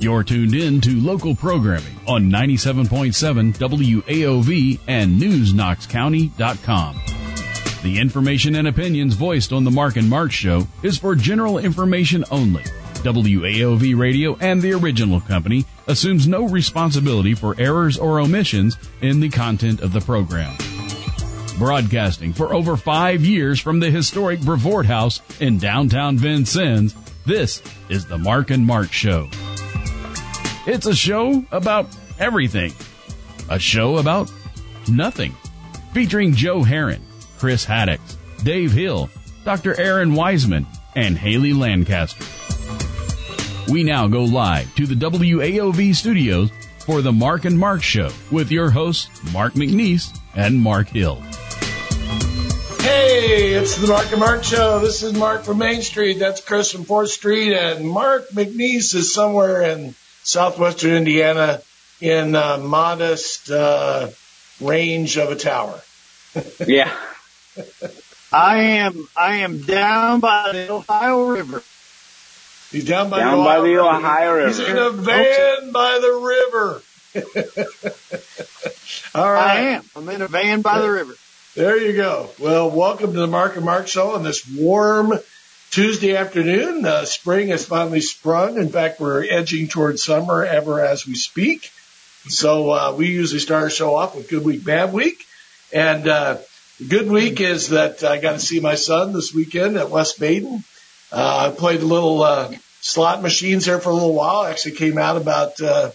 You're tuned in to local programming on 97.7 WAOV and NewsKnoxCounty.com. The information and opinions voiced on the Mark and Mark Show is for general information only. WAOV Radio and the original company assumes no responsibility for errors or omissions in the content of the program. Broadcasting for over five years from the historic Brevoort House in downtown Vincennes, this is the Mark and Mark Show. It's a show about everything. A show about nothing. Featuring Joe Herron, Chris Haddix, Dave Hill, Dr. Aaron Wiseman, and Haley Lancaster. We now go live to the WAOV studios for the Mark and Mark Show with your hosts, Marc McNeese and Mark Hill. Hey, it's the Mark and Mark Show. This is Mark from Main Street. That's Chris from 4th Street. And Mark McNeese is somewhere in southwestern Indiana in a modest uh, range of a tower. yeah. I am I am down by the Ohio River. He's down by, down the, by Ohio the River. Ohio River. He's in a van by the river. All right. I am. I'm in a van by the river. There you go. Well, welcome to the Mark and Mark Show on this warm Tuesday afternoon. Uh, spring has finally sprung. In fact, we're edging towards summer ever as we speak. So uh, we usually start our show off with Good Week, Bad Week. And uh, Good Week is that I got to see my son this weekend at West Baden. Uh, I played a little uh, slot machines there for a little while. Actually came out about uh,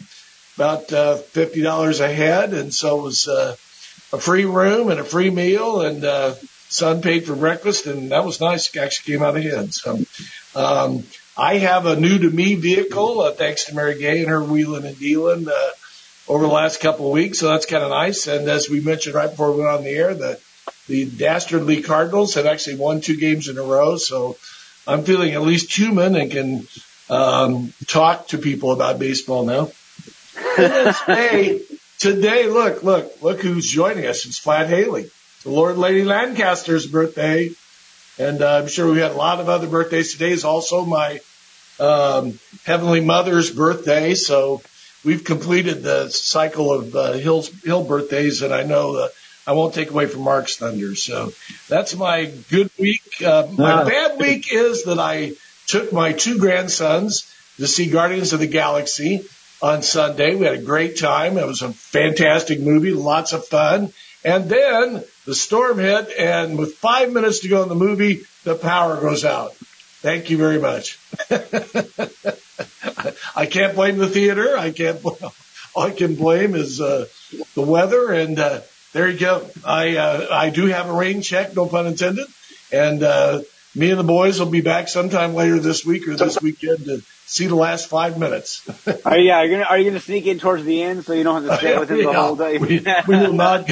about uh, fifty dollars a head, and so it was uh, a free room and a free meal, and uh, son paid for breakfast, and that was nice. Actually came out ahead. So um, I have a new to me vehicle, uh, thanks to Mary Gay and her wheeling and dealing uh, over the last couple of weeks. So that's kind of nice. And as we mentioned right before we went on the air, the the Dastardly Cardinals have actually won two games in a row. So I'm feeling at least human and can um, talk to people about baseball now. hey, today, look, look, look who's joining us. It's Flat Haley, the Lord Lady Lancaster's birthday. And uh, I'm sure we had a lot of other birthdays. Today is also my um, Heavenly Mother's birthday. So we've completed the cycle of uh, Hill's, Hill birthdays. And I know that I won't take away from Mark's thunder. So that's my good week. Uh, my bad week is that I took my two grandsons to see Guardians of the Galaxy on Sunday. We had a great time. It was a fantastic movie, lots of fun. And then the storm hit, and with five minutes to go in the movie, the power goes out. Thank you very much. I can't blame the theater. I can't. All I can blame is uh, the weather, and uh, there you go. I uh, I do have a rain check, no pun intended, and uh, me and the boys will be back sometime later this week or this weekend to see the last five minutes. Are you, are you gonna are you gonna sneak in towards the end so you don't have to stay with him the whole day? we, we will not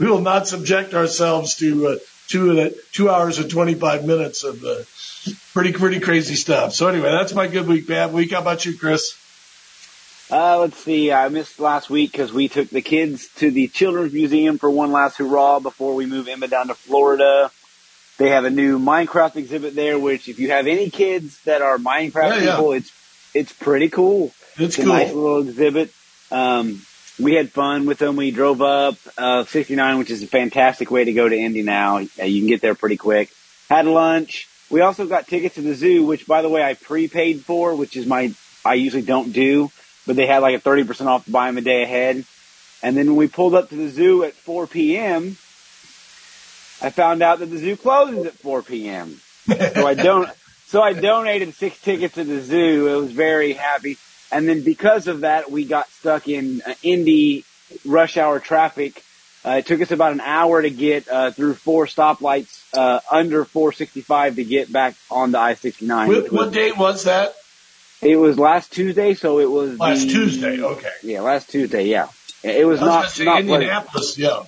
we will not subject ourselves to uh, two two hours and twenty five minutes of uh, pretty pretty crazy stuff. So anyway, that's my good week, bad week. How about you, Chris? Uh, let's see. I missed last week because we took the kids to the Children's Museum for one last hurrah before we move Emma down to Florida. They have a new Minecraft exhibit there, which if you have any kids that are Minecraft Yeah, yeah. people, it's it's pretty cool. It's a cool. nice little exhibit. Um, we had fun with them. We drove up uh, 69, which is a fantastic way to go to Indy now. Uh, you can get there pretty quick. Had lunch. We also got tickets to the zoo, which by the way I prepaid for, which is my I usually don't do, but they had like a 30% off to buy them a day ahead. And then when we pulled up to the zoo at 4 p.m., I found out that the zoo closes at 4 p.m. So I don't. So I donated six tickets to the zoo. I was very happy. And then because of that, we got stuck in uh, Indy rush hour traffic. Uh, it took us about an hour to get uh, through four stoplights uh, under 465 to get back on the I-69. What, what was- date was that? It was last Tuesday, so it was Last the- Tuesday. Okay. Yeah, last Tuesday. Yeah, it was was not not pleasant. Indianapolis. Yeah,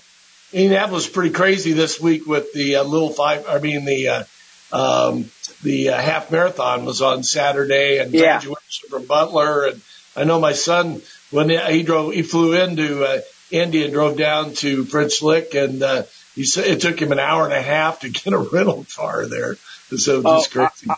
Indianapolis is pretty crazy this week with the uh, little five. I mean the uh, um, the uh, half marathon was on Saturday and Yeah. graduation from Butler. And I know my son when he drove, he flew into uh, Indy and drove down to French Lick, and uh, he said it took him an hour and a half to get a rental car there. So Oh, just crazy.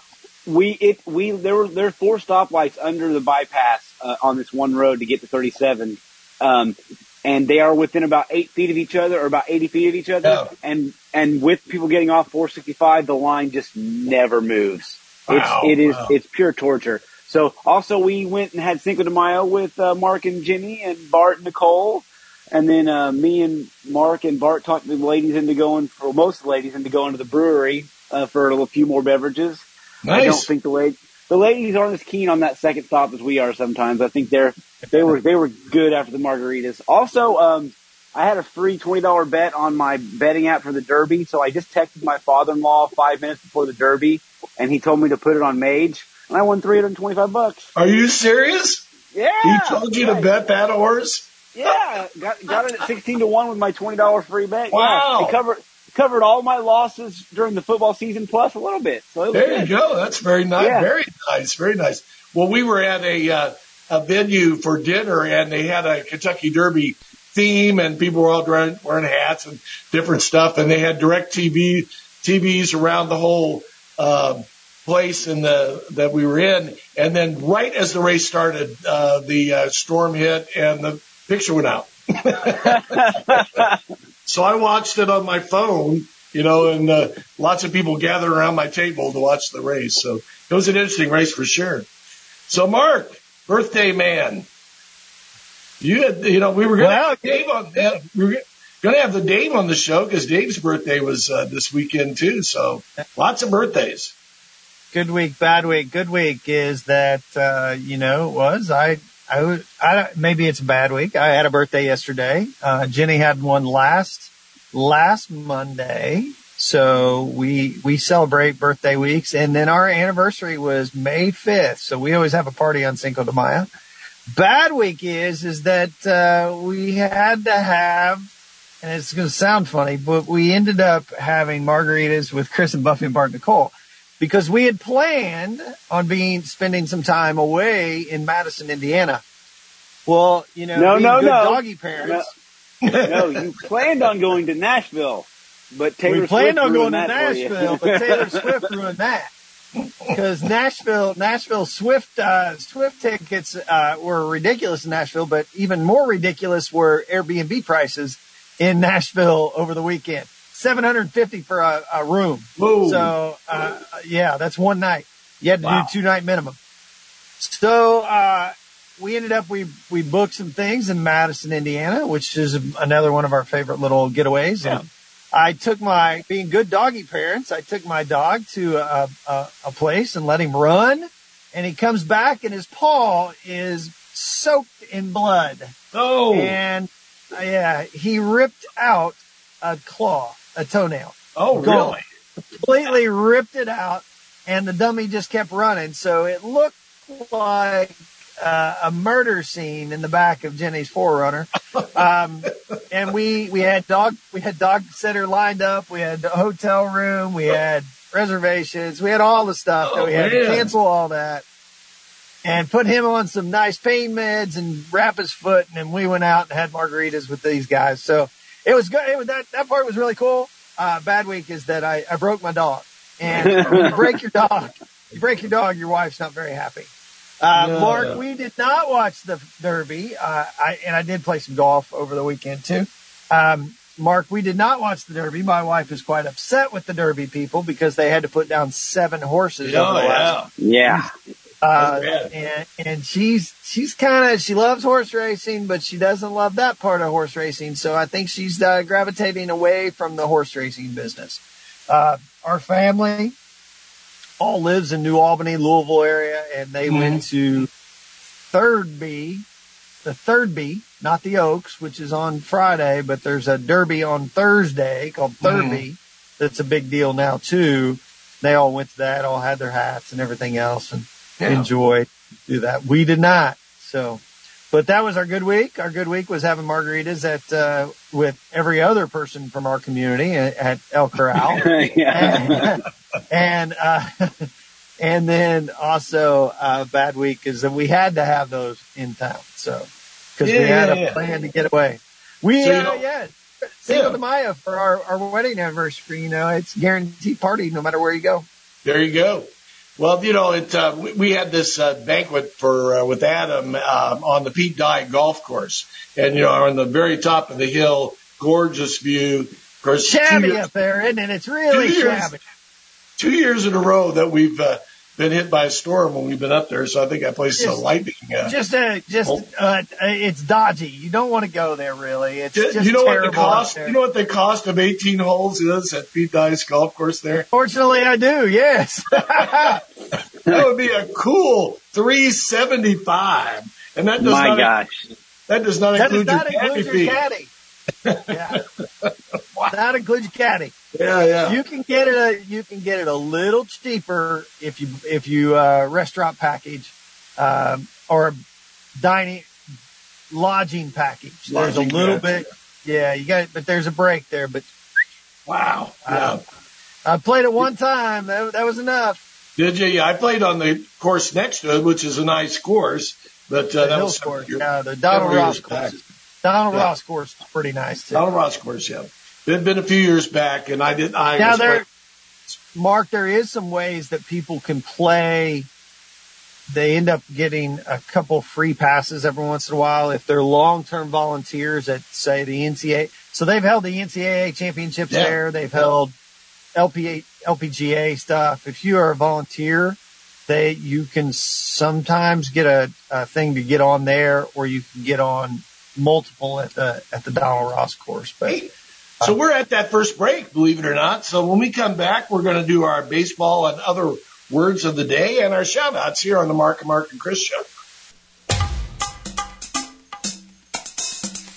we it we there were there were four stoplights under the bypass uh, on this one road to get to 37, um, and they are within about eight feet of each other or about 80 feet of each other. And and with people getting off 465, the line just never moves. Wow, it's it is wow. it's pure torture. So also we went and had Cinco de Mayo with uh, Mark and Jimmy and Bart and Nicole. And then uh, me and Mark and Bart talked the ladies into going, for most of the ladies into going to the brewery uh, for a few more beverages. I don't Nice. think the ladies the ladies aren't as keen on that second stop as we are sometimes. I think they're they were they were good after the margaritas. Also, um, I had a free twenty dollar bet on my betting app for the Derby, so I just texted my father in law five minutes before the Derby, and he told me to put it on Mage, and I won three hundred twenty five bucks. Are you serious? Yeah, He told you to bet that horse? Yeah, got got it at sixteen to one with my twenty dollar free bet. Wow. yeah, it covered covered all my losses during the football season plus a little bit. So There good. you go. That's very nice. Yeah. Very nice. Very nice. Well, we were at a uh, a venue for dinner, and they had a Kentucky Derby theme, and people were all wearing, wearing hats and different stuff, and they had DirecTV TVs around the whole uh, place in the that we were in. And then, right as the race started, uh, the uh, storm hit, and the picture went out. so I watched it on my phone, you know, and uh, lots of people gathered around my table to watch the race. So it was an interesting race for sure. So Mark, birthday man, you had, you know, we were going to Well, have Dave on, uh, we were going to have the Dave on the show because Dave's birthday was uh, this weekend too. So lots of birthdays. good week, bad week. Good week is that, uh, you know, it was, I, I, I, maybe it's a bad week. I had a birthday yesterday. Uh, Jenny had one last, last Monday. So we, we celebrate birthday weeks and then our anniversary was May 5th. So we always have a party on Cinco de Mayo. Bad week is, is that, uh, we had to have, and it's going to sound funny, but we ended up having margaritas with Chris and Buffy and Bart Nicole because we had planned on being spending some time away in Madison, Indiana. Well, you know, No, no, no. doggy parents, no, you planned on going to Nashville, but Taylor we planned Swift on going to that for you. Nashville, but Taylor Swift ruined that. Because Nashville, Nashville Swift, uh, Swift tickets, uh, were ridiculous in Nashville, but even more ridiculous were Airbnb prices in Nashville over the weekend. 750 for a, a room. Whoa. So, uh, yeah, that's one night. You had to Wow. do two night minimum. So, uh, we ended up, we, we booked some things in Madison, Indiana, which is another one of our favorite little getaways. And I took my, being good doggy parents, I took my dog to a, a, a place and let him run. And he comes back and his paw is soaked in blood. oh, And uh, yeah, he ripped out a claw, a toenail oh, really? completely ripped it out and the dummy just kept running. So it looked like uh, a murder scene in the back of Jenny's Forerunner. Um, and we, we had dog, we had dog sitter lined up. We had a hotel room. We had reservations. We had all the stuff that Oh, we had to cancel all that and put him on some nice pain meds and wrap his foot. And then we went out and had margaritas with these guys. So it was good. It was, that, that part was really cool. Uh, bad week is that I, I broke my dog and when you break your dog, you break your dog, your wife's not very happy. Uh, No. Mark, we did not watch the Derby. Uh, I, and I did play some golf over the weekend too. Um, Mark, we did not watch the Derby. My wife is quite upset with the Derby people because they had to put down seven horses over Oh, the last yeah. Uh, and, and she's, she's kind of, she loves horse racing, but she doesn't love that part of horse racing. So I think she's uh, gravitating away from the horse racing business. Uh, our family all lives in New Albany, Louisville area, and they went to Thurby, the Thurby, not the Oaks, which is on Friday, but there's a Derby on Thursday called Thurby. That's a big deal now too. They all went to that, all had their hats and everything else and Yeah. enjoy do that. We did not. So, but that was our good week. Our good week was having margaritas at, uh, with every other person from our community at, El Corral. yeah. and, uh, and then also, uh, bad week is that we had to have those in town. So, cause Yeah, we had a plan to get away. We, So uh, yeah. Cinco de Mayo for our, our wedding anniversary, you know, it's guaranteed party no matter where you go. There you go. Well, you know, it, uh, we, we had this uh, banquet for uh, with Adam uh, on the Pete Dye golf course, and you know, on the very top of the hill, gorgeous view. Of course, shabby years, up there, isn't it? It's really two years, shabby. Two years in a row that we've uh, been hit by a storm when we've been up there, so I think I placed just, a lightning. Uh, just, a, just, oh. uh, it's dodgy. You don't want to go there, really. It's just, you know what the cost? You know what the cost of 18 holes is at Pete Dye's golf course there? Fortunately, I do. Yes. that would be a cool 375, and that does My not. gosh. That does not that include does not your include caddy your caddy. yeah. That includes your caddy. Yeah, yeah. You can get it a you can get it a little cheaper if you if you uh, restaurant package um, or dining lodging package. Lodging, there's a little yeah. bit. Yeah, you got it, but there's a break there. But wow, yeah. I played it one time. That, that was enough. Did you? Yeah, I played on the course next to it, which is a nice course. But uh, that was course. Yeah, the Donald Ross course. Donald yeah. Ross course is pretty nice too. Donald Ross course, yeah. It had been a few years back, and I did. I now there, Mark, there is some ways that people can play. They end up getting a couple free passes every once in a while if they're long-term volunteers at, say, the NCAA. So they've held the NCAA championships yeah. there. They've held LPA, LPGA stuff. If you are a volunteer, they you can sometimes get a, a thing to get on there, or you can get on multiple at the at the Donald Ross course. But so we're at that first break, believe it or not. So when we come back, we're going to do our baseball and other words of the day and our shout outs here on the Mark and Mark and Chris show.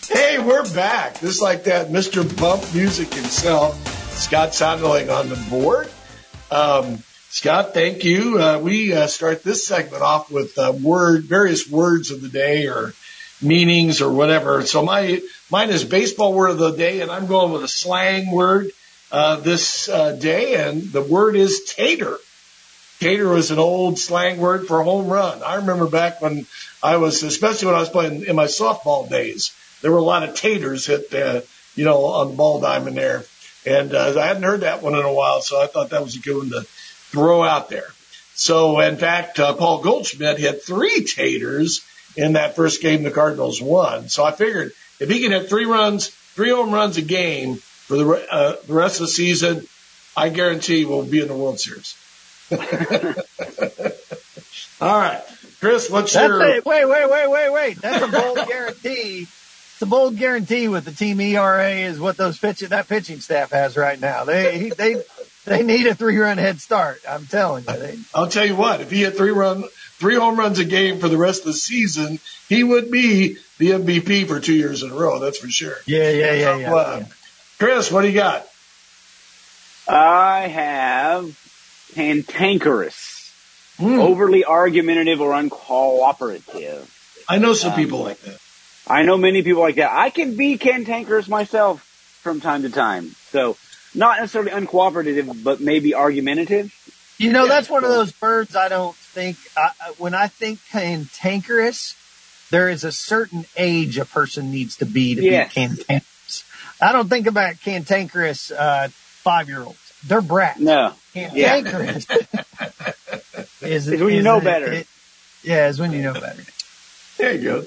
Hey, we're back. Just like that Mr. Bump music himself, Scott Sonderling on the board. Um, Scott, thank you. Uh, we uh, start this segment off with uh, word, various words of the day or meanings or whatever. So my mine is baseball word of the day, and I'm going with a slang word uh, this uh, day, and the word is tater. Tater was an old slang word for home run. I remember back when I was, especially when I was playing in my softball days, there were a lot of taters hit, uh, you know, on the ball diamond there. And uh, I hadn't heard that one in a while, so I thought that was a good one to throw out there. So, in fact, uh, Paul Goldschmidt hit three taters in that first game the Cardinals won. So I figured if he can hit three runs, three home runs a game for the, uh, the rest of the season, I guarantee we'll be in the World Series. All right. Chris, what's That's your... Wait, wait, wait, wait, wait. That's a bold guarantee. It's a bold guarantee with the team ERA is what those pitching, that pitching staff has right now. They, they, they need a three run head start. I'm telling you. They, I'll tell you what, if he hit three run, three home runs a game for the rest of the season, he would be the MVP for two years in a row. That's for sure. Yeah, yeah, yeah, yeah. Uh, Chris, what do you got? I have cantankerous, mm. overly argumentative or uncooperative. I know some um, people like that. I know many people like that. I can be cantankerous myself from time to time. So not necessarily uncooperative, but maybe argumentative. You know, yeah. that's one of those birds I don't think, uh, when I think cantankerous, there is a certain age a person needs to be to yes. be cantankerous. I don't think about cantankerous, uh, five year olds. They're brats. No. Cantankerous. Yeah. is, is when you know better. It, yeah, is when you know better. There you go.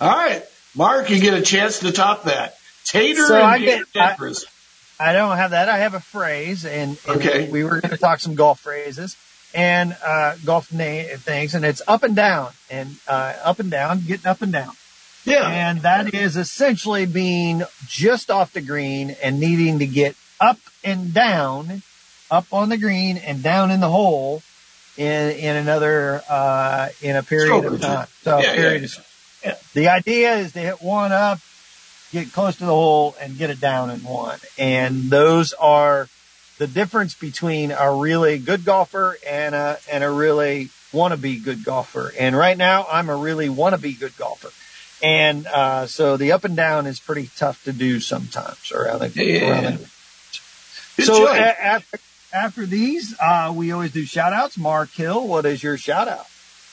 All right. Mark, you get a chance to top that. Tater so and I cantankerous. I, I, don't have that. I have a phrase and, and okay. we were going to talk some golf phrases and uh, golf na- things, and it's up and down and uh, up and down, getting up and down. Yeah. And that is essentially being just off the green and needing to get up and down, up on the green and down in the hole in in another uh, in a period of time. So yeah, period yeah. Of, yeah. The idea is to hit one up, get close to the hole, and get it down in one. And those are the difference between a really good golfer and a and a really wannabe good golfer. And right now, I'm a really wannabe good golfer. And uh, so the up and down is pretty tough to do sometimes around the. Yeah. Around the so a, after, after these, uh, we always do shout outs. Mark Hill, what is your shout out?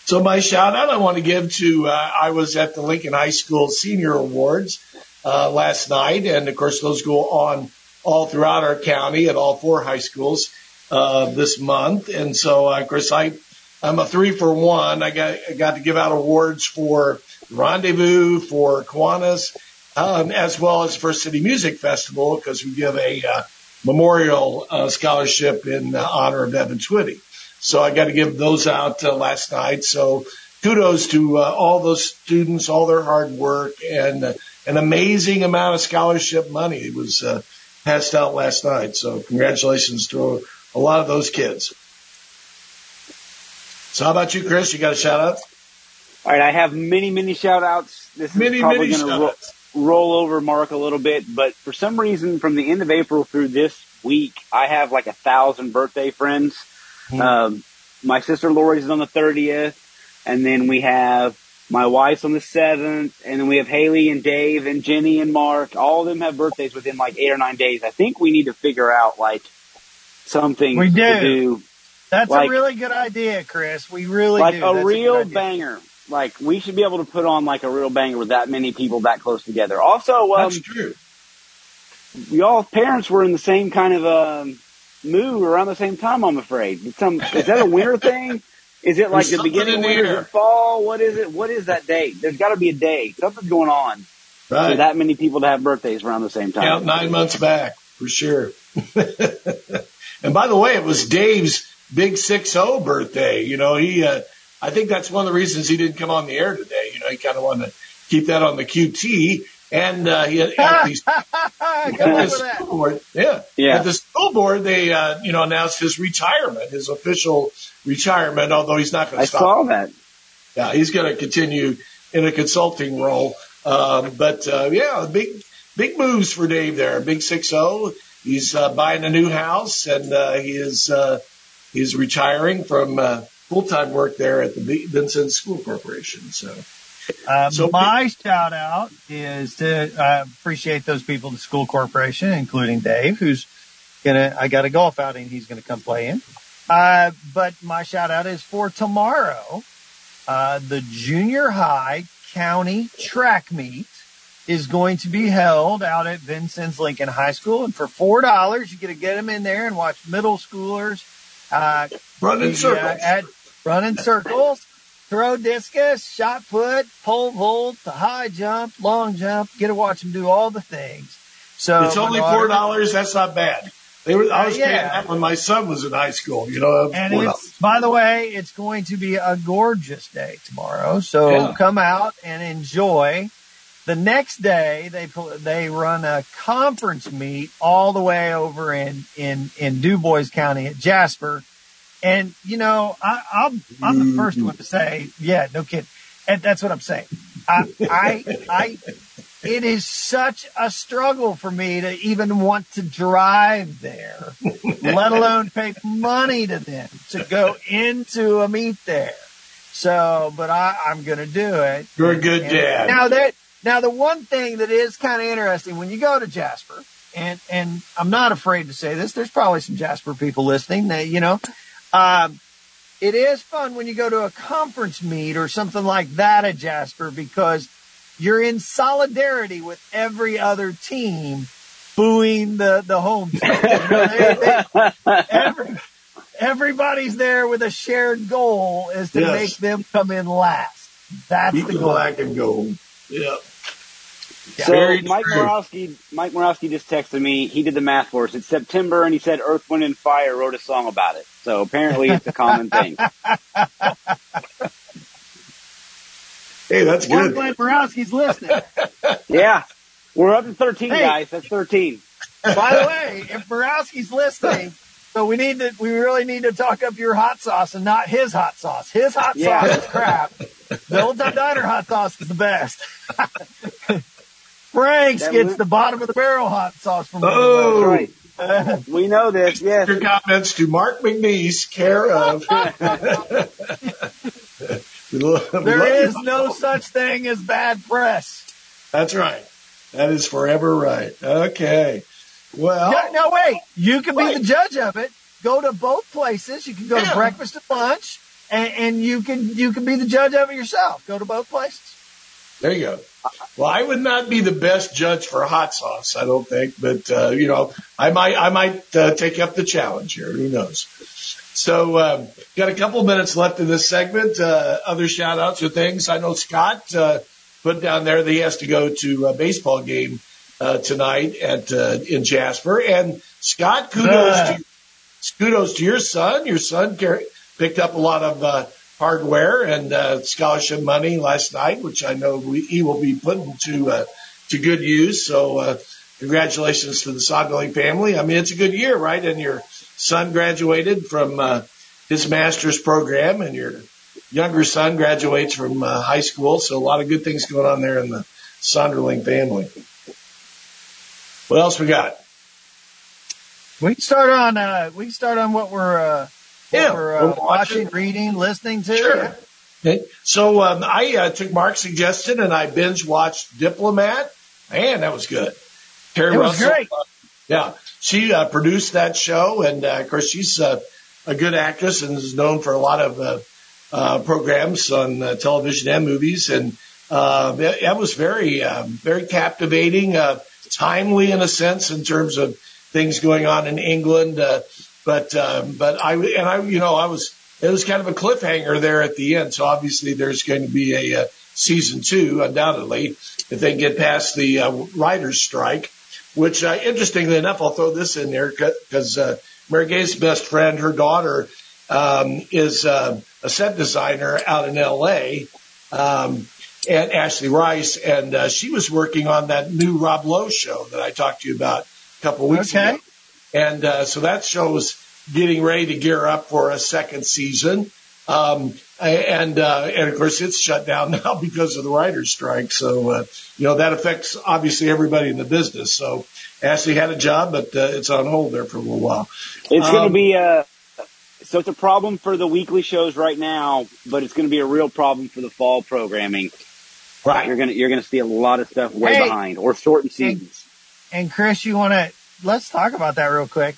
So my shout out I want to give to, uh, I was at the Lincoln High School Senior Awards, uh, last night. And of course, those go on all throughout our county at all four high schools. uh, this month. And so, uh, Chris, I, I'm a three for one. I got, I got to give out awards for Rendezvous, for Kiwanis, um, as well as for City Music Festival because we give a, uh, memorial, uh, scholarship in uh, honor of Evan Twitty. So I got to give those out uh, last night. So kudos to uh, all those students, all their hard work and uh, an amazing amount of scholarship money It was uh, passed out last night. So congratulations to a lot of those kids. So how about you, Chris? You got a shout out? All right, I have many, many shout outs. This is probably going to ro- roll over Mark a little bit, but for some reason, from the end of April through this week, I have like a thousand birthday friends. Hmm. Um, my sister Lori's is on the 30th, and then we have my wife's on the 7th, and then we have Haley and Dave and Jenny and Mark. All of them have birthdays within like eight or nine days. I think we need to figure out like something We to do. do That's Like- a really good idea, Chris. We really like do. a That's real idea. banger. Like we should be able to put on like a real banger with that many people that close together. Also, um, That's true. y'all parents were in the same kind of um, mood around the same time. I'm afraid. Some is that a winter thing? Is it like There's the beginning of the winter? Fall? What is it? What is that date? There's got to be a day. Something's going on for that many people to have birthdays around the same time. Count nine months back for sure. and by the way, it was Dave's big six zero birthday. You know, he, uh, I think that's one of the reasons he didn't come on the air today. You know, he kind of wanted to keep that on the QT. And, uh, he had, at the, at the school board, yeah. Yeah. At the school board, they, uh, you know, announced his retirement, his official retirement, although he's not going to stop. I saw that. Yeah, he's going to continue in a consulting role. Um, but uh, yeah, big big moves for Dave there. Big six zero. He's uh, buying a new house, and uh, he is uh, he's retiring from uh, full time work there at the V- Vincennes School Corporation. So Um, So- my shout out is to uh, appreciate those people at the school corporation, including Dave, who's gonna. I got a golf outing he's gonna come play in. Uh, but my shout out is for tomorrow. Uh, the junior high county track meet is going to be held out at Vincennes Lincoln High School, and for four dollars, you get to get them in there and watch middle schoolers uh, running the, circles. at running circles, throw discus, shot put, pole vault, the high jump, long jump. Get to watch them do all the things. So it's only four dollars. That's not bad. They were, I was Uh, yeah. when my son was in high school. You know, And $4. it's, by the way, it's going to be a gorgeous day tomorrow. So Yeah. come out and enjoy. The next day, they they run a conference meet all the way over in in in DuBois County at Jasper, and you know I, I'm I'm the first one to say, yeah, no kidding, and that's what I'm saying. I I I it is such a struggle for me to even want to drive there, let alone pay money to them to go into a meet there. So, but I, I'm going to do it. You're a good And dad. Now that, now the one thing that is kind of interesting when you go to Jasper, and, and I'm not afraid to say this, there's probably some Jasper people listening that, you know, um, it is fun when you go to a conference meet or something like that at Jasper because you're in solidarity with every other team booing the, the home team. You know, they- they- every, everybody's there with a shared goal is to Yes. make them come in last. That's Beat the the goal. black and gold. Yeah. So Very Mike true. Morowski, Mike Morowski just texted me. He did the math for us. It's September, and he said Earth, Wind, and Fire wrote a song about it. So apparently, it's a common thing. Hey, that's Well, I'm good. glad Borowski's listening. Yeah, we're up to thirteen, Hey. guys. That's thirteen. By the way, if Borowski's listening, so we need to, we really need to talk up your hot sauce and not his hot sauce. His hot Yeah. sauce is crap. The old time diner hot sauce is the best. Frank's That gets was- the bottom of the barrel hot sauce from Oh. That's right. We know this. Yes. Your comments to Marc McNeese, care of. We lo- we love There is no such thing as bad press. That's right. That is forever right. Okay. Well, No, no, wait. You can be the judge of it. Go to both places. You can go Yeah. to breakfast and lunch, and, and you can you can be the judge of it yourself. Go to both places. There you go. Well, I would not be the best judge for hot sauce, I don't think, but uh, you know, I might, I might uh, take up the challenge here. Who knows? So, uh, got a couple minutes left in this segment. Uh, other shout outs or things. I know Scott uh, put down there that he has to go to a baseball game uh, tonight at uh, in Jasper. And Scott, kudos to kudos to your son. Your son picked up a lot of uh, hardware and uh, scholarship money last night, which I know we, he will be putting to uh, to good use. So uh, congratulations to the Sonderling family. I mean, it's a good year, right? And your son graduated from uh, his master's program, and your younger son graduates from uh, high school. So a lot of good things going on there in the Sonderling family. What else we got? We can start on uh, we can start on what we're uh, what yeah, we're, uh, watching, reading, listening to. Sure. Yeah. Okay. So um, I uh, took Mark's suggestion and I binge watched Diplomat. Man, that was good. Keri it was Russell, great. Uh, yeah, she uh, produced that show, and uh, of course she's uh, a good actress and is known for a lot of uh, uh, programs on uh, television and movies. And uh, that, that was very, um, very captivating, uh, timely in a sense in terms of things going on in England. Uh, but, um, but I, and I, you know, I was, it was kind of a cliffhanger there at the end. So obviously there's going to be a, a season two, undoubtedly, if they get past the uh, writer's strike, which, uh, interestingly enough, I'll throw this in there because, uh, Mary Gay's best friend, her daughter, um, is, uh, a set designer out in L.A. Um, and Ashley Rice, and uh, she was working on that new Rob Lowe show that I talked to you about a couple of weeks okay. ago. And uh, so that show is getting ready to gear up for a second season. Um, and, uh, and of course it's shut down now because of the writer's strike. So, uh, you know, that affects obviously everybody in the business. So Ashley had a job, but, uh, it's on hold there for a little while. It's um, going to be, uh, so it's a problem for the weekly shows right now, but it's going to be a real problem for the fall programming. Right. You're going to, you're going to see a lot of stuff way hey, behind or shortened seasons. And, and Chris, you want to, let's talk about that real quick.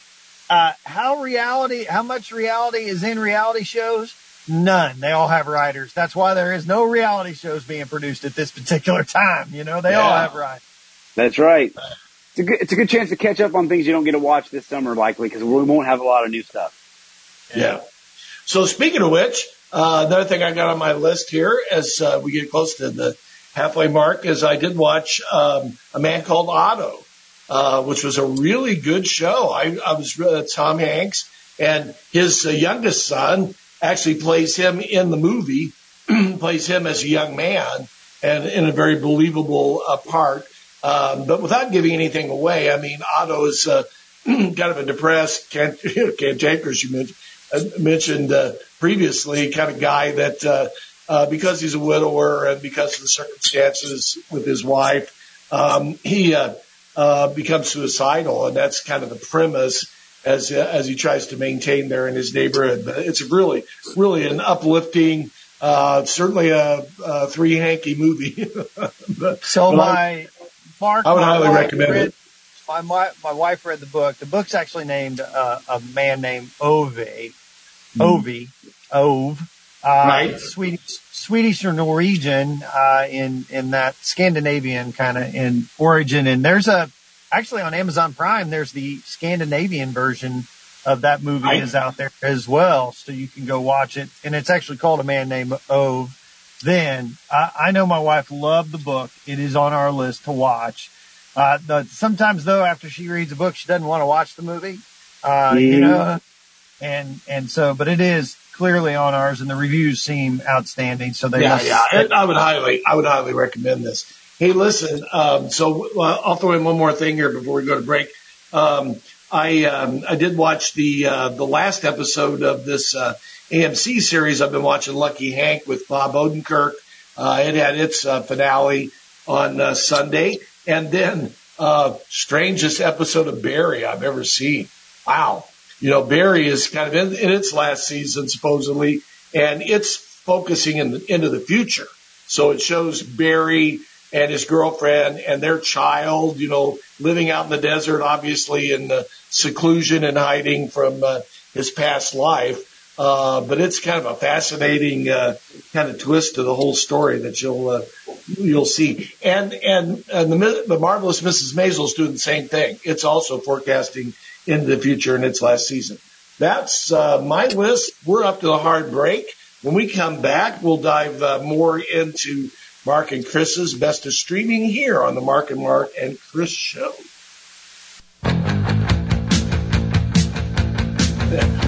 Uh, how reality, how much reality is in reality shows? None. They all have writers. That's why there is no reality shows being produced at this particular time. You know, they yeah. all have writers. That's right. It's a good, it's a good chance to catch up on things you don't get to watch this summer likely because we won't have a lot of new stuff. Yeah. So speaking of which, uh, another thing I got on my list here as uh, we get close to the halfway mark is I did watch um, a man called Otto, uh, which was a really good show. I, I was uh, Tom Hanks and his uh, youngest son actually plays him in the movie, plays him as a young man and in a very believable uh, part. Um, but without giving anything away, I mean, Otto is uh, kind of a depressed, can't, cantankerous, you mentioned, mentioned uh, previously, kind of guy that uh, uh, because he's a widower and because of the circumstances with his wife, um, he uh, uh, becomes suicidal, and that's kind of the premise as uh, as he tries to maintain there in his neighborhood. But it's really, really an uplifting. Uh, certainly a, a three hanky movie. but, so but my I, Mark, I would highly recommend read, it. My, my my wife read the book. The book's actually named uh, a man named Ove, Ovi, Ove, uh, right. Swedish, Swedish or Norwegian, uh, in, in that Scandinavian kind of in origin. And there's a, actually on Amazon Prime, there's the Scandinavian version of that movie right. is out there as well. So you can go watch it. And it's actually called A Man Named Ove. Then I, I know my wife loved the book. It is on our list to watch. Uh, the, sometimes though, after she reads a book, she doesn't want to watch the movie. Uh, mm. you know, and and so, but it is clearly on ours, and the reviews seem outstanding. So they yeah, must- yeah. I would highly, I would highly recommend this. Hey, listen. Um, so uh, I'll throw in one more thing here before we go to break. Um, I um, I did watch the uh, the last episode of this uh, AMC series. I've been watching Lucky Hank with Bob Odenkirk. Uh, it had its uh, finale on uh, Sunday, and then uh, strangest episode of Barry I've ever seen. Wow, you know, Barry is kind of in, in its last season, supposedly, and it's focusing in the, into the future. So it shows Barry and his girlfriend and their child, you know, living out in the desert, obviously in the seclusion and hiding from uh, his past life. Uh, but it's kind of a fascinating uh, kind of twist to the whole story that you'll uh, you'll see. And and and the the marvelous Mrs. Maisel is doing the same thing. It's also forecasting into the future in its last season. That's uh, my list. We're up to the hard break. When we come back, we'll dive uh, more into Mark and Chris's best of streaming here on the Mark and Mark and Chris show.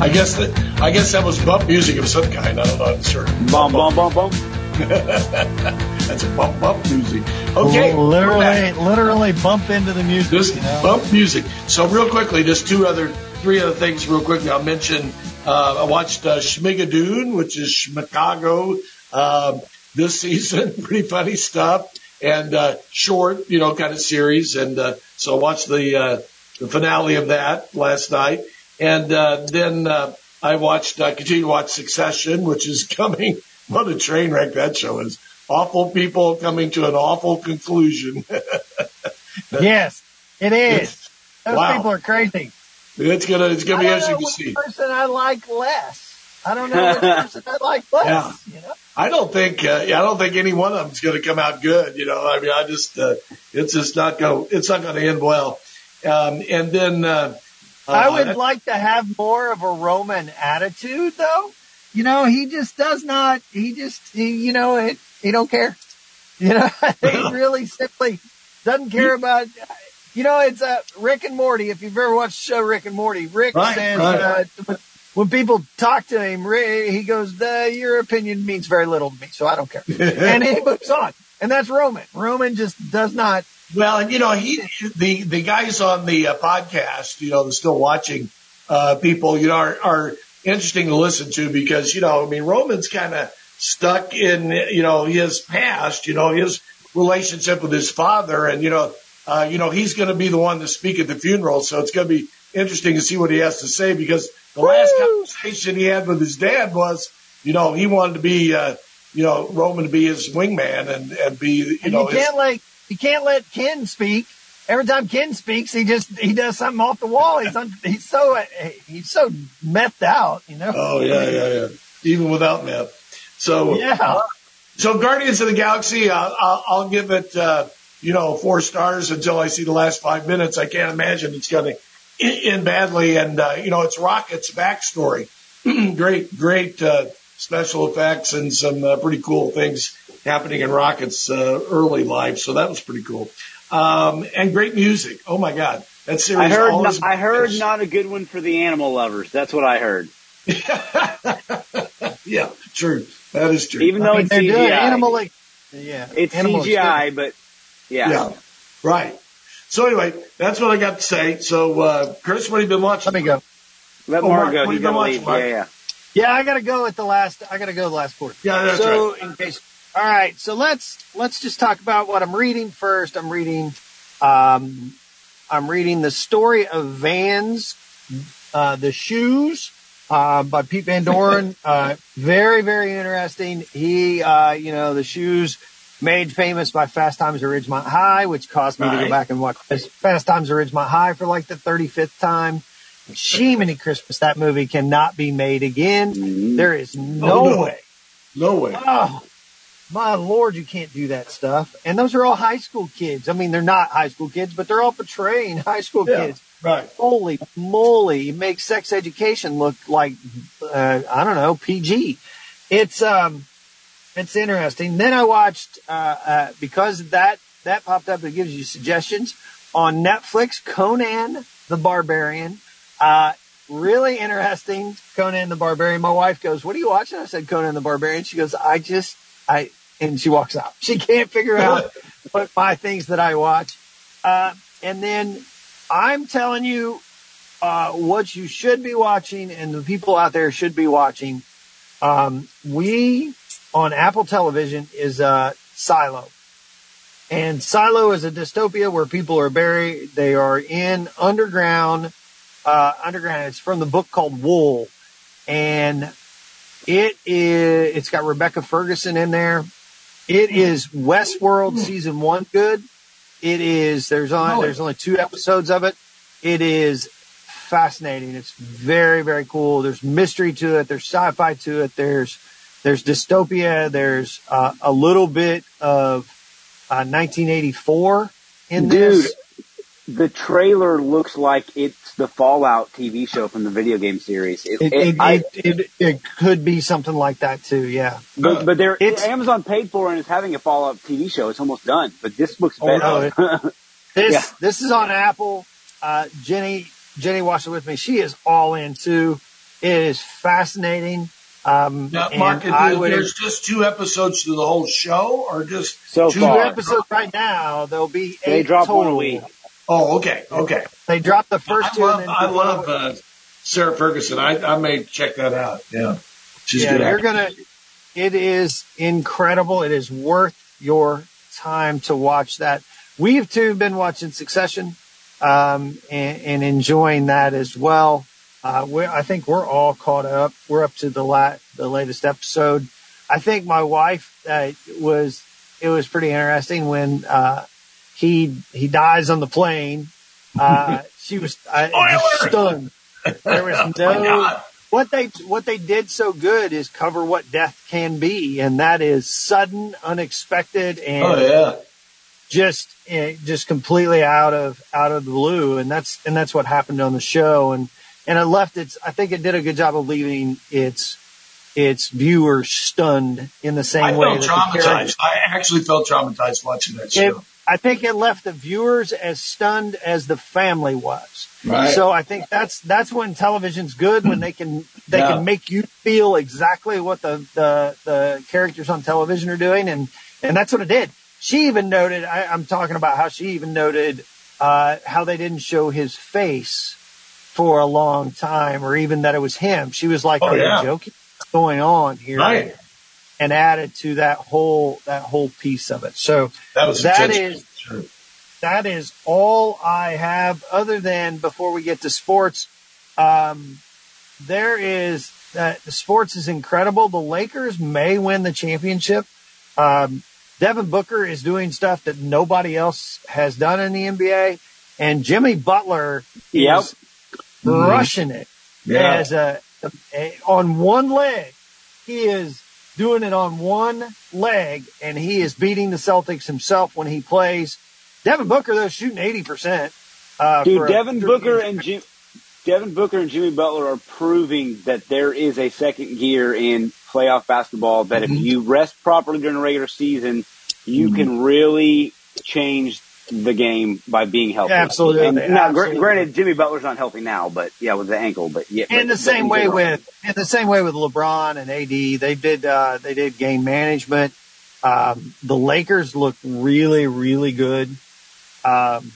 I guess that I guess that was bump music of some kind. I don't know. I'm sure. Bum bum bum bum. That's a bump bump music. Okay, literally, literally bump into the music. Just you know? bump music. So real quickly, just two other, three other things real quickly. I'll mention. Uh, I watched uh, Schmigadoon, which is Schmicago, uh, this season. Pretty funny stuff and uh, short, you know, kind of series. And uh, so I watched the uh, the finale of that last night. And uh, then uh, I watched, uh, continue to watch Succession, which is coming. What a train wreck that show is. Awful people coming to an awful conclusion. yes, it is. Those wow. people are crazy. It's gonna, it's gonna be interesting to see. person I like less. I don't know I like less. Yeah. You know? I don't think, uh, I don't think any one of them's gonna come out good. You know, I mean, I just, uh, it's just not go, it's not gonna end well. Um, and then, uh, I would uh, like to have more of a Roman attitude, though. You know, he just does not. He just, he, you know, it, he don't care. You know, he really simply doesn't care about. You know, it's uh, Rick and Morty. If you've ever watched the show Rick and Morty, Rick Right, says right. Uh, when- people talk to him, he goes, "Your opinion means very little to me, so I don't care," and he moves on. And that's Roman. Roman just does not. Well, and you know, he, the, the guys on the uh, podcast, you know, the still watching, uh, people, you know, are, are interesting to listen to because, you know, I mean, Roman's kind of stuck in, you know, his past, you know, his relationship with his father and, you know, uh, you know, he's going to be the one to speak at the funeral. So it's going to be interesting to see what he has to say because the last conversation he had with his dad was, you know, he wanted to be, uh, you know, Roman to be his wingman and, and be, you And know, you can't like you can't let Ken speak. Every time Ken speaks, he just he does something off the wall. He's un, he's so he's so methed out, you know. Oh yeah, yeah, yeah. Even without meth. So Yeah. so Guardians of the Galaxy, I'll, I'll, I'll give it, uh, you know, four stars until I see the last five minutes. I can't imagine it's going to end badly. And uh, you know, it's Rocket's backstory. great, great uh, special effects and some uh, pretty cool things happening in Rocket's uh, early life. So that was pretty cool. Um, and great music. Oh my God, that series. I heard. always Not, I heard makes- not a good one for the animal lovers. That's what I heard. yeah, true. That is true. Even I though mean, it's they're CGI, animal like yeah. it's animal CGI, but yeah. Yeah. Right. So anyway, that's what I got to say. So, uh, Chris, what have you been watching? Let me go. Let Oh, Mark Mark, go. what He's you been watching. Mark? Yeah, yeah. Yeah, I gotta go at the last. I gotta go the last quarter. Yeah, that's so right. in case. All right, so let's let's just talk about what I'm reading first. I'm reading, um, I'm reading the story of Vans, uh, the shoes, uh, by Pete Van Doren. uh, very very interesting. He, uh, you know, the shoes made famous by Fast Times at Ridgemont High, which caused me to go back and watch Fast Times at Ridgemont High for like the 35th time. Shemini Christmas, that movie cannot be made again. Mhm. There is no, Oh, no. way. No way. Oh, my lord, you can't do that stuff. And those are all high school kids. I mean, they're not high school kids, but they're all portraying high school Yeah. kids. Right. Holy moly, it makes sex education look like, uh, I don't know, PG. It's, um, it's interesting. Then I watched, uh, uh, because that, that popped up, it gives you suggestions on Netflix, Conan the Barbarian. Uh, really interesting. Conan the Barbarian. My wife goes, what are you watching? I said, Conan the Barbarian. She goes, I just, I, and she walks out. She can't figure out what my things that I watch. Uh, and then I'm telling you, uh, what you should be watching and the people out there should be watching. Um, we on Apple television is, uh, Silo. And Silo is a dystopia where people are buried. They are in underground, uh, underground. It's from the book called Wool. And it is, it's got Rebecca Ferguson in there. It is Westworld season one good. It is, there's on, there's only two episodes of it. It is fascinating. It's very, very cool. There's mystery to it. There's sci-fi to it. There's, there's dystopia. There's uh, a little bit of uh, 1984 in Dude, this. the trailer looks like it's the Fallout TV show from the video game series. It, It, it- it, I- it, it, could be something like that too. Yeah. but, but they're, It's- Amazon paid for and is having a Fallout TV show. It's almost done, but this looks Oh, no, better. This, Yeah. this is on Apple. Uh, Jenny, Jenny watched it with me. She is all in too. It is fascinating. Um, Now, and Mark, I would, there's just two episodes to the whole show, or just So two two far. episodes right now. There'll be eight they drop total. one a week. Oh, okay, okay. They dropped the first I two. love, and then I love uh, Sarah Ferguson. I, I may check that out. Yeah, she's yeah, good. you're gonna. It is incredible. It is worth your time to watch that. We've too been watching Succession, um, and, and enjoying that as well. Uh, I think we're all caught up. We're up to the la- the latest episode. I think my wife uh, was. It was pretty interesting when uh, he he dies on the plane. Uh, she was uh, stunned. There was Oh no what they what they did so good is cover what death can be, and that is sudden, unexpected, and Oh yeah. just eh, just completely out of out of the blue, and that's and that's what happened on the show, and and it left its. I think it did a good job of leaving its its viewers stunned in the same I way felt that traumatized. I actually felt traumatized watching that It, show. I think it left the viewers as stunned as the family was. Right. So I think that's that's when television's good when they can they Yeah. can make you feel exactly what the, the the characters on television are doing and and that's what it did. She even noted I, I'm talking about how she even noted uh, how they didn't show his face for a long time or even that it was him. She was like, Oh, "Are yeah. you joking? What's going on here?" right. And added to that whole that whole piece of it. So That was that intentional. is Sure. that is all I have other than before we get to sports. Um, there is that the sports is incredible. The Lakers may win the championship. Um, Devin Booker is doing stuff that nobody else has done in the NBA and Jimmy Butler Yep. is Mm-hmm. rushing it Yeah. as a, a, on one leg. He is doing it on one leg and he is beating the Celtics himself when he plays. Devin Booker though shooting 80%. Uh, Dude, a- Devin Booker and Jim, Devin Booker and Jimmy Butler are proving that there is a second gear in playoff basketball. That if mm-hmm. you rest properly during the regular season, you mm-hmm. can really change the game by being healthy. Absolutely, And now, absolutely. granted, Jimmy Butler's not healthy now, but yeah, with the ankle. But yeah, in the same way with in the same way with LeBron and AD, they did uh, they did game management. Um, the Lakers look really really good. Um,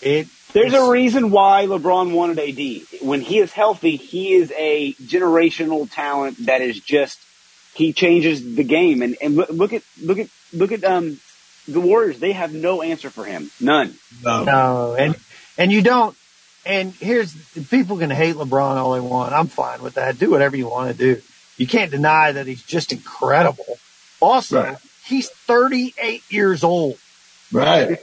it There's a reason why LeBron wanted AD. When he is healthy, he is a generational talent that is just he changes the game. And and look, look at look at look at um the Warriors. They have no answer for him. None. No. No, and and you don't. And here's people can hate LeBron all they want. I'm fine with that. Do whatever you want to do. You can't deny that he's just incredible. Also, Right. he's 38 years old. Right.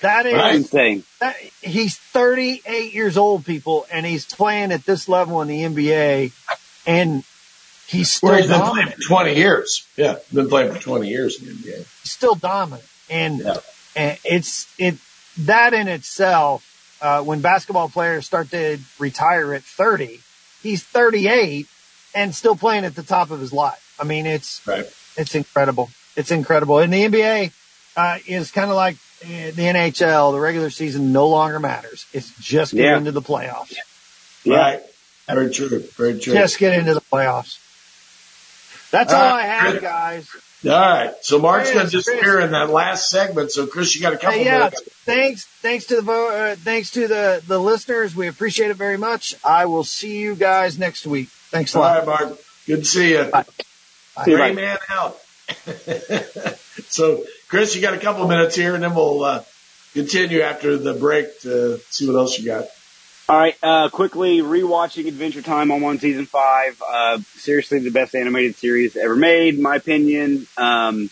That is Right. Insane. that, he's 38 years old, people, and he's playing at this level in the NBA, and he's still Where he's been playing dominant. for 20 years. Yeah. Been playing for 20 years in the NBA. He's still dominant, and Yeah. and it's it that in itself. Uh, when basketball players start to retire at 30, he's 38 and still playing at the top of his life. I mean, it's Right. it's incredible. It's incredible. And the NBA uh, is kind of like uh, the NHL. The regular season no longer matters. It's just get Yeah. into the playoffs. Yeah. Right. Very true. Very true. Just get into the playoffs. That's All all right, I have, Chris. guys. All right. So Mark's going to disappear in that last segment. So Chris, you got a couple Hey, yeah, minutes. thanks, thanks to the vo- uh, thanks to the the listeners. We appreciate it very much. I will see you guys next week. Thanks a lot. right, Mark. Good to see you. Bye. See you, Gray bye. man out. so, Chris, you got a couple minutes here, and then we'll uh, continue after the break to see what else you got. All right, uh, quickly rewatching Adventure Time on one season five. Uh, seriously, the best animated series ever made, in my opinion. Um,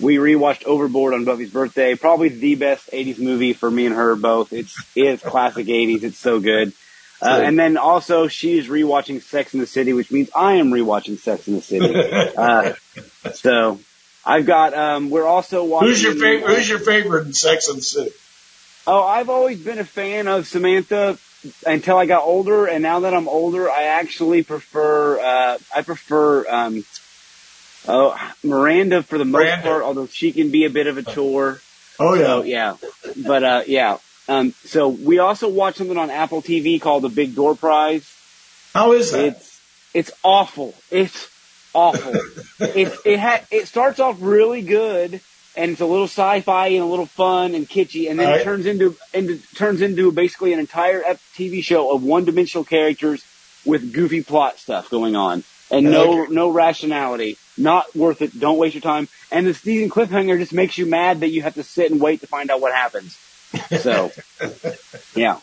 we rewatched Overboard on Buffy's birthday. Probably the best '80s movie for me and her both. It's it's classic '80s. It's so good. Uh, and then also she's rewatching Sex in the City, which means I am rewatching Sex in the City. uh, so I've got. Um, we're also watching. Who's your favorite? Who's your favorite in Sex and the City? Oh, I've always been a fan of Samantha until I got older, and now that I'm older, I actually prefer. Uh, I prefer. Um, oh, Miranda for the most Miranda. part, although she can be a bit of a chore. Oh yeah. So yeah, but uh, yeah. Um, so we also watched something on Apple TV called The Big Door Prize. How is that? It's it's awful. It's awful. it it ha- it starts off really good and it's a little sci-fi and a little fun and kitschy, and then All it turns into into turns into basically an entire TV show of one-dimensional characters with goofy plot stuff going on and no Okay. no rationality. Not worth it. Don't waste your time. And the season cliffhanger just makes you mad that you have to sit and wait to find out what happens. So, yeah.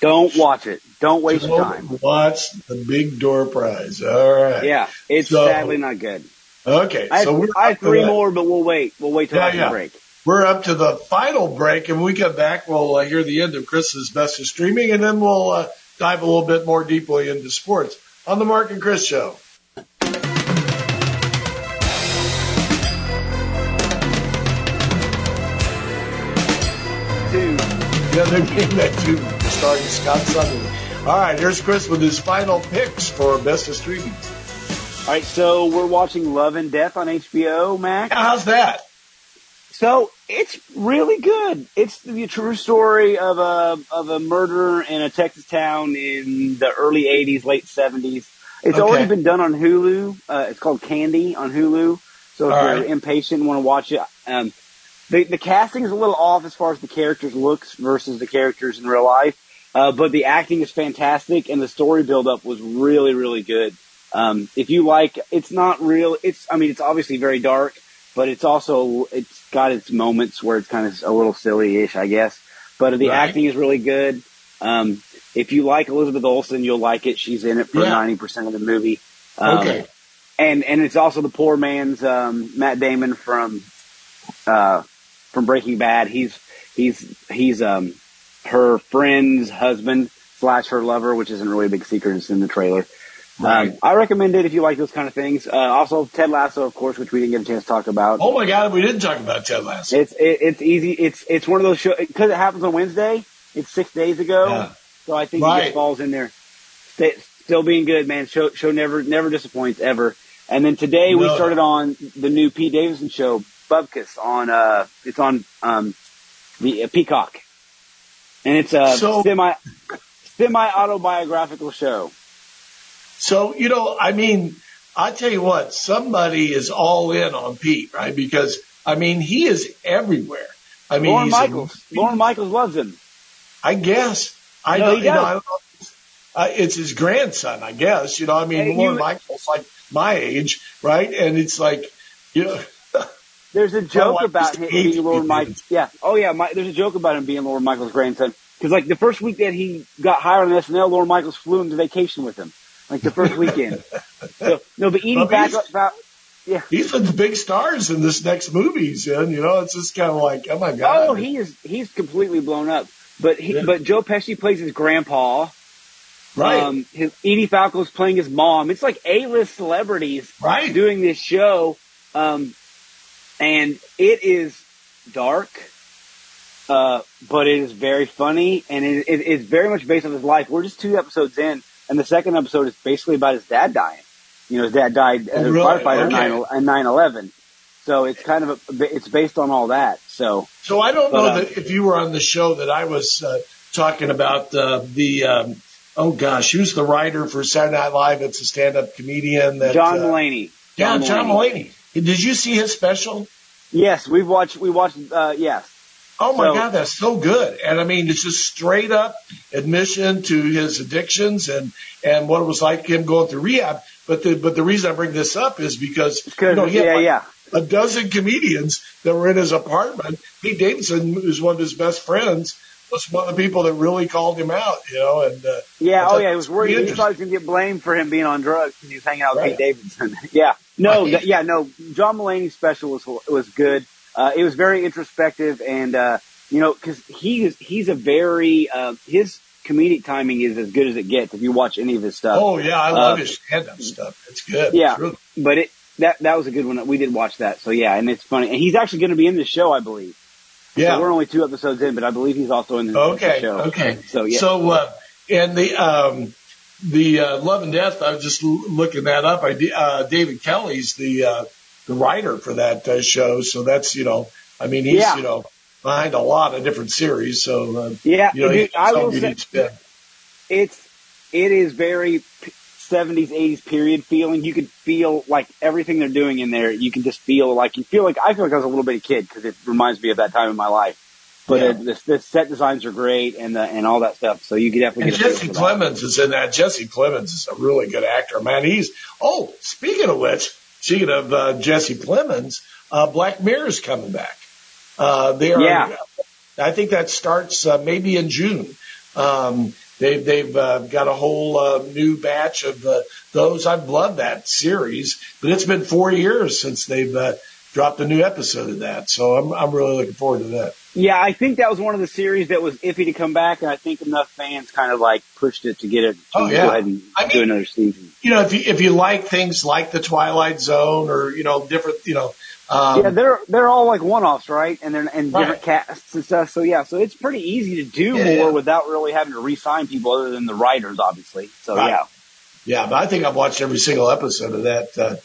Don't watch it. Don't waste your time. Watch the Big Door Prize. All right. Yeah, it's So- sadly not good. Okay. I have, so we're I have three more, but we'll wait. We'll wait till Yeah, after yeah. break. We're up to the final break, and when we come back, we'll uh, hear the end of Chris's best of streaming, and then we'll uh, dive a little bit more deeply into sports on the Mark and Chris show. The other game that too, starring Scott Sutherland. All right, here's Chris with his final picks for best of streaming. All right, so we're watching Love and Death on HBO Max. How's that? So it's really good. It's the true story of a of a murder in a Texas town in the early '80s, late '70s. It's Okay. already been done on Hulu. Uh, it's called Candy on Hulu. So if All you're right. impatient and want to watch it, um, the the casting is a little off as far as the characters looks versus the characters in real life. Uh, but the acting is fantastic and the story buildup was really, really good. Um, if you like, it's not real. It's, I mean, it's obviously very dark, but it's also, it's got its moments where it's kind of a little silly-ish, I guess. But the Right. acting is really good. Um, if you like Elizabeth Olsen, you'll like it. She's in it for Yeah. 90% of the movie. Um, Okay. and and it's also the poor man's um, Matt Damon from uh, from Breaking Bad. He's he's he's um, her friend's husband slash her lover, which isn't really a big secret. It's in the trailer. Right. Um, I recommend it if you like those kind of things. Uh, also, Ted Lasso, of course, which we didn't get a chance to talk about. Oh my God, we didn't talk about Ted Lasso. It's it, it's easy. It's it's one of those shows because it happens on Wednesday. It's six days ago, Yeah. so I think it just falls in there. Stay, still being good, man. Show show never never disappoints ever. And then today we started on the new Pete Davidson show, Bupkis, on uh it's on um the uh, Peacock, and it's a So- semi semi autobiographical show. So, you know, I mean, I tell you what, somebody is all in on Pete, right? Because, I mean, he is everywhere. I mean, Lorne Michaels, Lorne Michaels loves him. I guess. I No, know, you know. I. Uh, it's his grandson, I guess. You know, I mean, Hey, Lorne you- Michaels like my age, right? And it's like, you know, There's a joke wife about him being Lorne Michaels. Yeah. Oh yeah. My, there's a joke about him being Lorne Michaels' grandson. Because like the first week that he got hired on SNL, Lorne Michaels flew him to vacation with him. Like the first weekend. so no, but Edie Well, back up. Yeah. he's one of the big stars in this next movie he's in. You know, it's just kind of like, oh my God. Oh, he is. He's completely blown up. But he, Yeah. but Joe Pesci plays his grandpa. right. Um, his Edie Falco's playing his mom. It's like A-list celebrities right. doing this show. Um, and it is dark, uh, but it is very funny and it, it, it's very much based on his life. We're just two episodes in and the second episode is basically about his dad dying. You know, his dad died as Oh, a really? firefighter Okay. in 9-11. So it's kind of a, it's based on all that. So So I don't But, know uh, that if you were on the show that I was uh, talking about uh, the um, oh gosh, who's the writer for Saturday Night Live? It's a stand-up comedian that John uh, Mulaney. Yeah, John Mulaney. Did you see his special? Yes, we've watched, we watched, uh, yes. Oh my So- God, that's so good. And I mean, it's just straight up admission to his addictions and, and what it was like him going through rehab. But the, but the reason I bring this up is because, you know, he had yeah, like yeah. a dozen comedians that were in his apartment. Pete Davidson, who's one of his best friends, was one of the people that really called him out, you know, and, uh, Yeah, oh yeah, he was worried. He thought he was going to get blamed for him being on drugs because he was hanging out with Right. Pete Davidson. yeah, no, Right. yeah, no. John Mulaney's special was was good. Uh, it was very introspective, and uh, you know, because he is he's a very uh, his comedic timing is as good as it gets if you watch any of his stuff. Oh yeah, I love uh, his stand-up stuff. It's good. Yeah, it's really- but it that that was a good one. We did watch that, so yeah, and it's funny. And he's actually going to be in the show, I believe. Yeah, so we're only two episodes in, but I believe he's also in the, okay, show. Okay, so yeah. So uh, and the um, the uh, Love and Death. I was just looking that up. I uh, David Kelley's the uh, the writer for that uh, show, so that's you know, I mean, he's yeah. you know behind a lot of different series. So uh, yeah, you know, dude, I will say, it's it is very 70s 80s period feeling. You could feel like everything they're doing in there you can just feel like you feel like i feel like i was a little bit bitty kid because it reminds me of that time in my life. But yeah. the, the, set designs are great and the, and all that stuff. So you could definitely and jesse plemons is in that. Jesse plemons is a really good actor man. He's oh speaking of which speaking of uh, jesse plemons uh, black mirror is coming back uh, they are yeah. i think that starts uh, maybe in june um, They've they've uh, got a whole uh, new batch of uh, those. I've loved that series, but it's been four years since they've uh, dropped a new episode of that. So I'm I'm really looking forward to that. Yeah, I think that was one of the series that was iffy to come back, and I think enough fans kind of like pushed it to get it to oh, yeah. go ahead and I do mean, another season. You know, if you if you like things like the Twilight Zone or you know different, you know um, yeah, they're they're all like one-offs, right? And they're and different right. casts and stuff. So yeah, so it's pretty easy to do yeah, more yeah. without really having to re-sign people other than the writers, obviously. So right. yeah, yeah. But I think I've watched every single episode of that uh,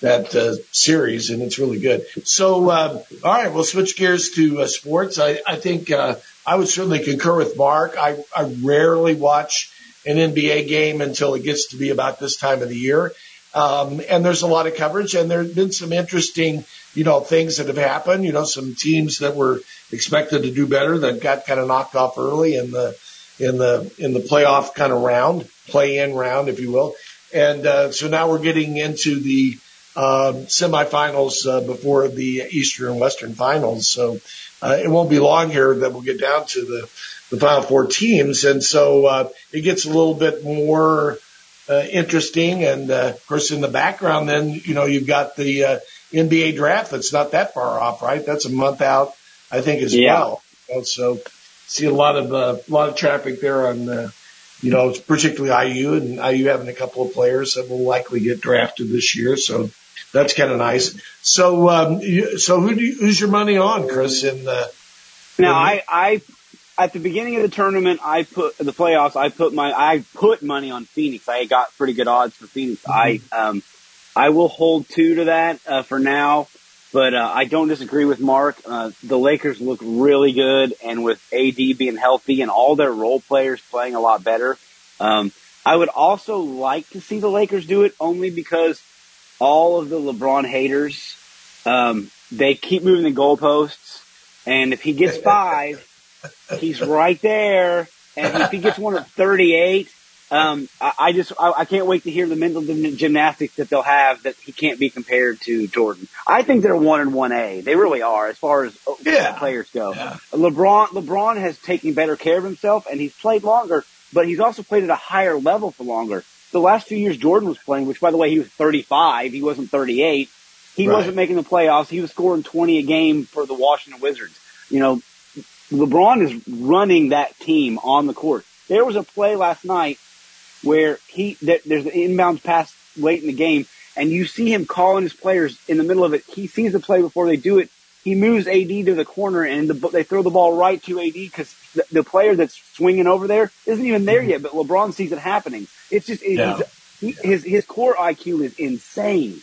that uh, series, and it's really good. So um, all right, we'll switch gears to uh, sports. I I think uh, I would certainly concur with Mark. I I rarely watch an NBA game until it gets to be about this time of the year. Um, and there's a lot of coverage and there's been some interesting you know, things that have happened, you know, some teams that were expected to do better that got kind of knocked off early in the, in the, in the playoff kind of round, play in round, if you will. And, uh, so now we're getting into the, uh, semifinals, uh, before the Eastern and Western finals. So, uh, it won't be long here that we'll get down to the, the final four teams. And so, uh, it gets a little bit more, uh, interesting. And, uh, of course, in the background, then, you know, you've got the, uh, NBA draft that's not that far off, right? That's a month out, I think, as yeah. well. And so see a lot of, uh, a lot of traffic there on, uh, you know, particularly IU and IU having a couple of players that will likely get drafted this year. So that's kind of nice. So, um, you, so who do you, who's your money on, Chris? In the, now, I, I, at the beginning of the tournament, I put the playoffs. I put my, I put money on Phoenix. I got pretty good odds for Phoenix. Mm-hmm. I, um, I will hold two to that uh, for now, but uh, I don't disagree with Mark. Uh, the Lakers look really good, and with AD being healthy and all their role players playing a lot better, um, I would also like to see the Lakers do it only because all of the LeBron haters, um, they keep moving the goalposts, and if he gets five, he's right there, and if he gets one at 38, um, I, I just I, I can't wait to hear the mental gymnastics that they'll have that he can't be compared to Jordan. I think they're one and one A. They really are as far as uh, yeah. players go. Yeah. LeBron LeBron has taken better care of himself and he's played longer, but he's also played at a higher level for longer. The last few years Jordan was playing, which by the way he was 35, he wasn't 38. He Right. wasn't making the playoffs. He was scoring 20 a game for the Washington Wizards. You know, LeBron is running that team on the court. There was a play last night where he that there's an inbound pass late in the game, and you see him calling his players in the middle of it. He sees the play before they do it. He moves AD to the corner, and the, they throw the ball right to AD because the, the player that's swinging over there isn't even there yet. But LeBron sees it happening. It's just it, Yeah. he, his his core IQ is insane.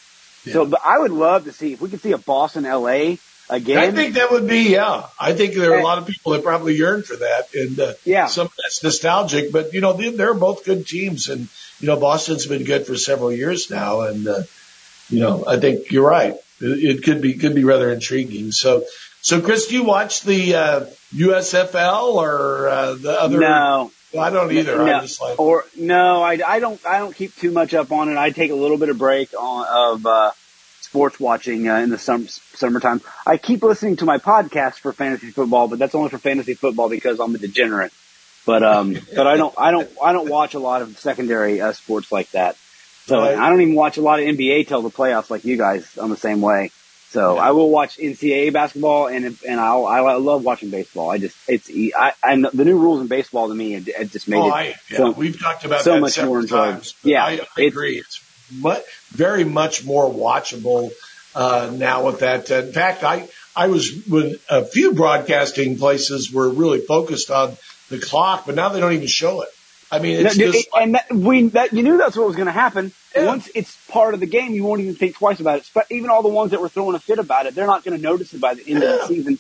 So, but I would love to see if we could see a Boston LA again. I think that would be, yeah. I think there are a lot of people that probably yearn for that, and uh, Yeah. some of that's nostalgic. But you know, they, they're both good teams, and you know, Boston's been good for several years now, and uh, you know, I think you're right. It, it could be could be rather intriguing. So, so Chris, do you watch the uh, USFL or uh, the other? no. Well, I don't either. No, like or no, I, I don't I don't keep too much up on it. I take a little bit of break on of uh, sports watching uh, in the sum, summertime. I keep listening to my podcast for fantasy football, but that's only for fantasy football because I'm a degenerate. But um, but I don't I don't I don't watch a lot of secondary uh, sports like that. So Right. I don't even watch a lot of NBA till the playoffs like you guys. I'm the same way. So I will watch NCAA basketball, and and I'll, I love watching baseball. I just it's I, I the new rules in baseball to me it, it just made oh, it. I, yeah, so, we've talked about so much more times. Yeah, I, I agree. It's much, very much more watchable uh, now with that. In fact, I I was when a few broadcasting places were really focused on the clock, but now they don't even show it. I mean, it's no, just and that, we that you knew that's what was going to happen. Yeah. Once it's part of the game, you won't even think twice about it. But even all the ones that were throwing a fit about it, they're not going to notice it by the end yeah. of the season.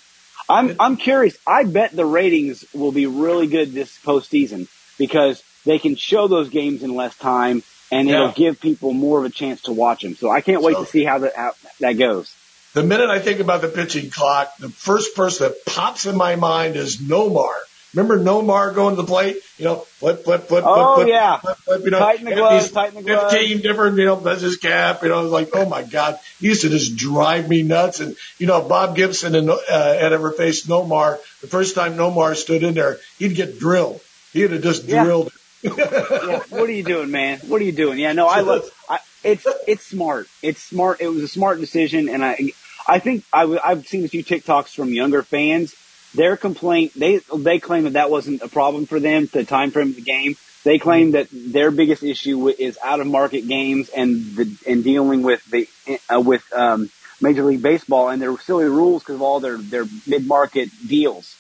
I'm I'm curious. I bet the ratings will be really good this postseason because they can show those games in less time, and it'll give people more of a chance to watch them. So I can't wait so, to see how that how that goes. The minute I think about the pitching clock, the first person that pops in my mind is Nomar Remember Nomar going to the plate? You know, flip, flip, flip, oh, flip, yeah. flip, flip, you know, tighten the gloves, tighten the gloves. 15 different, you know, that's his cap, you know, I was like, oh my God. He used to just drive me nuts. And, you know, Bob Gibson and, uh, had ever faced Nomar, the first time Nomar stood in there, he'd get drilled. He'd have just yeah. drilled. yeah. What are you doing, man? What are you doing? Yeah, no, I love, I, it's, it's smart. It's smart. It was a smart decision. And I, I think I, I've seen a few TikToks from younger fans their complaint, they, they claim that that wasn't a problem for them, the time frame of the game. They claim that their biggest issue is out of market games and the, and dealing with the, uh, with, um, Major League Baseball and their silly rules because of all their, their mid market deals.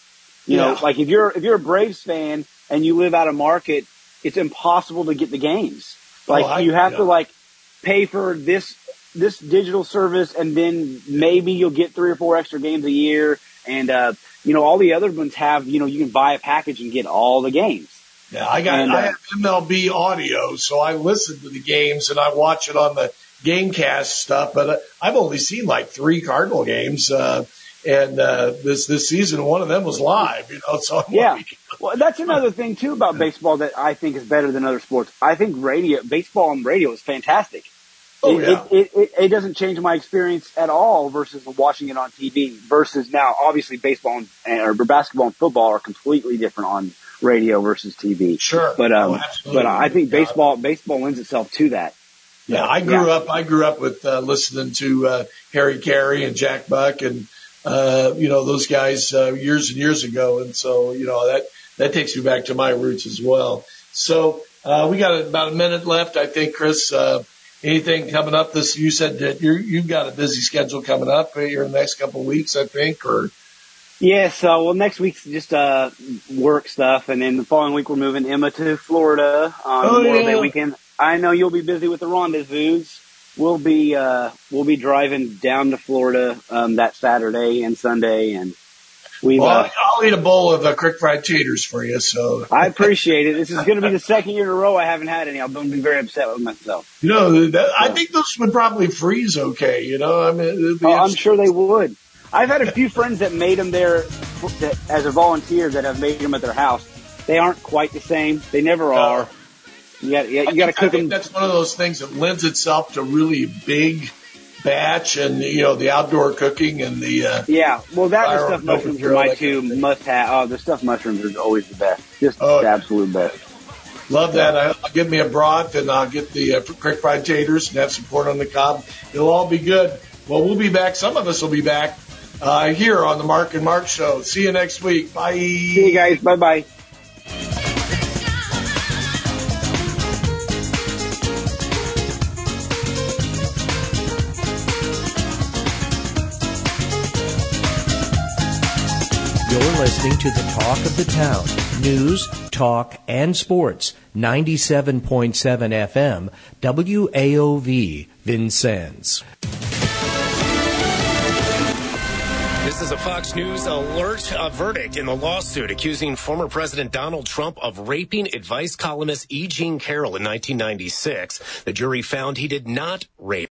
You yeah. know, like if you're, if you're a Braves fan and you live out of market, it's impossible to get the games. Like oh, I, you have yeah. to like pay for this, this digital service and then maybe you'll get three or four extra games a year. And, uh, you know, all the other ones have, you know, you can buy a package and get all the games. Yeah, I got, and, uh, I have MLB audio, so I listen to the games and I watch it on the GameCast stuff, but uh, I've only seen like three Cardinal games, uh, and, uh, this, this season, one of them was live, you know, so I'm yeah. Like, well, that's another thing too about baseball that I think is better than other sports. I think radio, baseball on radio is fantastic. Oh, it, yeah. it, it, it, doesn't change my experience at all versus watching it on TV versus now, obviously baseball and, or basketball and football are completely different on radio versus TV. Sure. But, um, oh, but I think baseball, baseball lends itself to that. Yeah. I grew yeah. up, I grew up with, uh, listening to, uh, Harry Caray and Jack Buck and, uh, you know, those guys, uh, years and years ago. And so, you know, that, that takes me back to my roots as well. So, uh, we got about a minute left, I think, Chris. Uh, anything coming up this, you said that you you've got a busy schedule coming up here in the next couple of weeks, I think, or? Yeah, so well, next week's just uh work stuff, and then the following week we're moving Emma to Florida on oh, Memorial yeah. Day weekend. I know you'll be busy with the rendezvous. We'll be uh we'll be driving down to Florida um that Saturday and Sunday, and we well, uh, I'll eat a bowl of uh, crick fried taters for you. So I appreciate it. This is going to be the second year in a row I haven't had any. I'm going to be very upset with myself. You know, that, I think those would probably freeze okay. You know, I mean, oh, I'm sure they would. I've had a few friends that made them there that, as a volunteer that have made them at their house. They aren't quite the same. They never are. You got you got to cook them. That's one of those things that lends itself to really big batch and you know the outdoor cooking and the uh, yeah. Well, that and stuffed mushrooms are my two must have. Oh, the stuffed mushrooms are always the best. Just oh, the absolute best. Love that. I'll give me a broth and I'll get the uh, crick fried taters and have some corn on the cob. It'll all be good. Well, we'll be back. Some of us will be back uh, here on the Mark and Mark Show. See you next week. Bye. See you guys. Bye bye. Listening to the talk of the town. News, talk, and sports. 97.7 FM, WAOV, Vincennes. This is a Fox News alert. A verdict in the lawsuit accusing former President Donald Trump of raping advice columnist E. Jean Carroll in 1996. The jury found he did not rape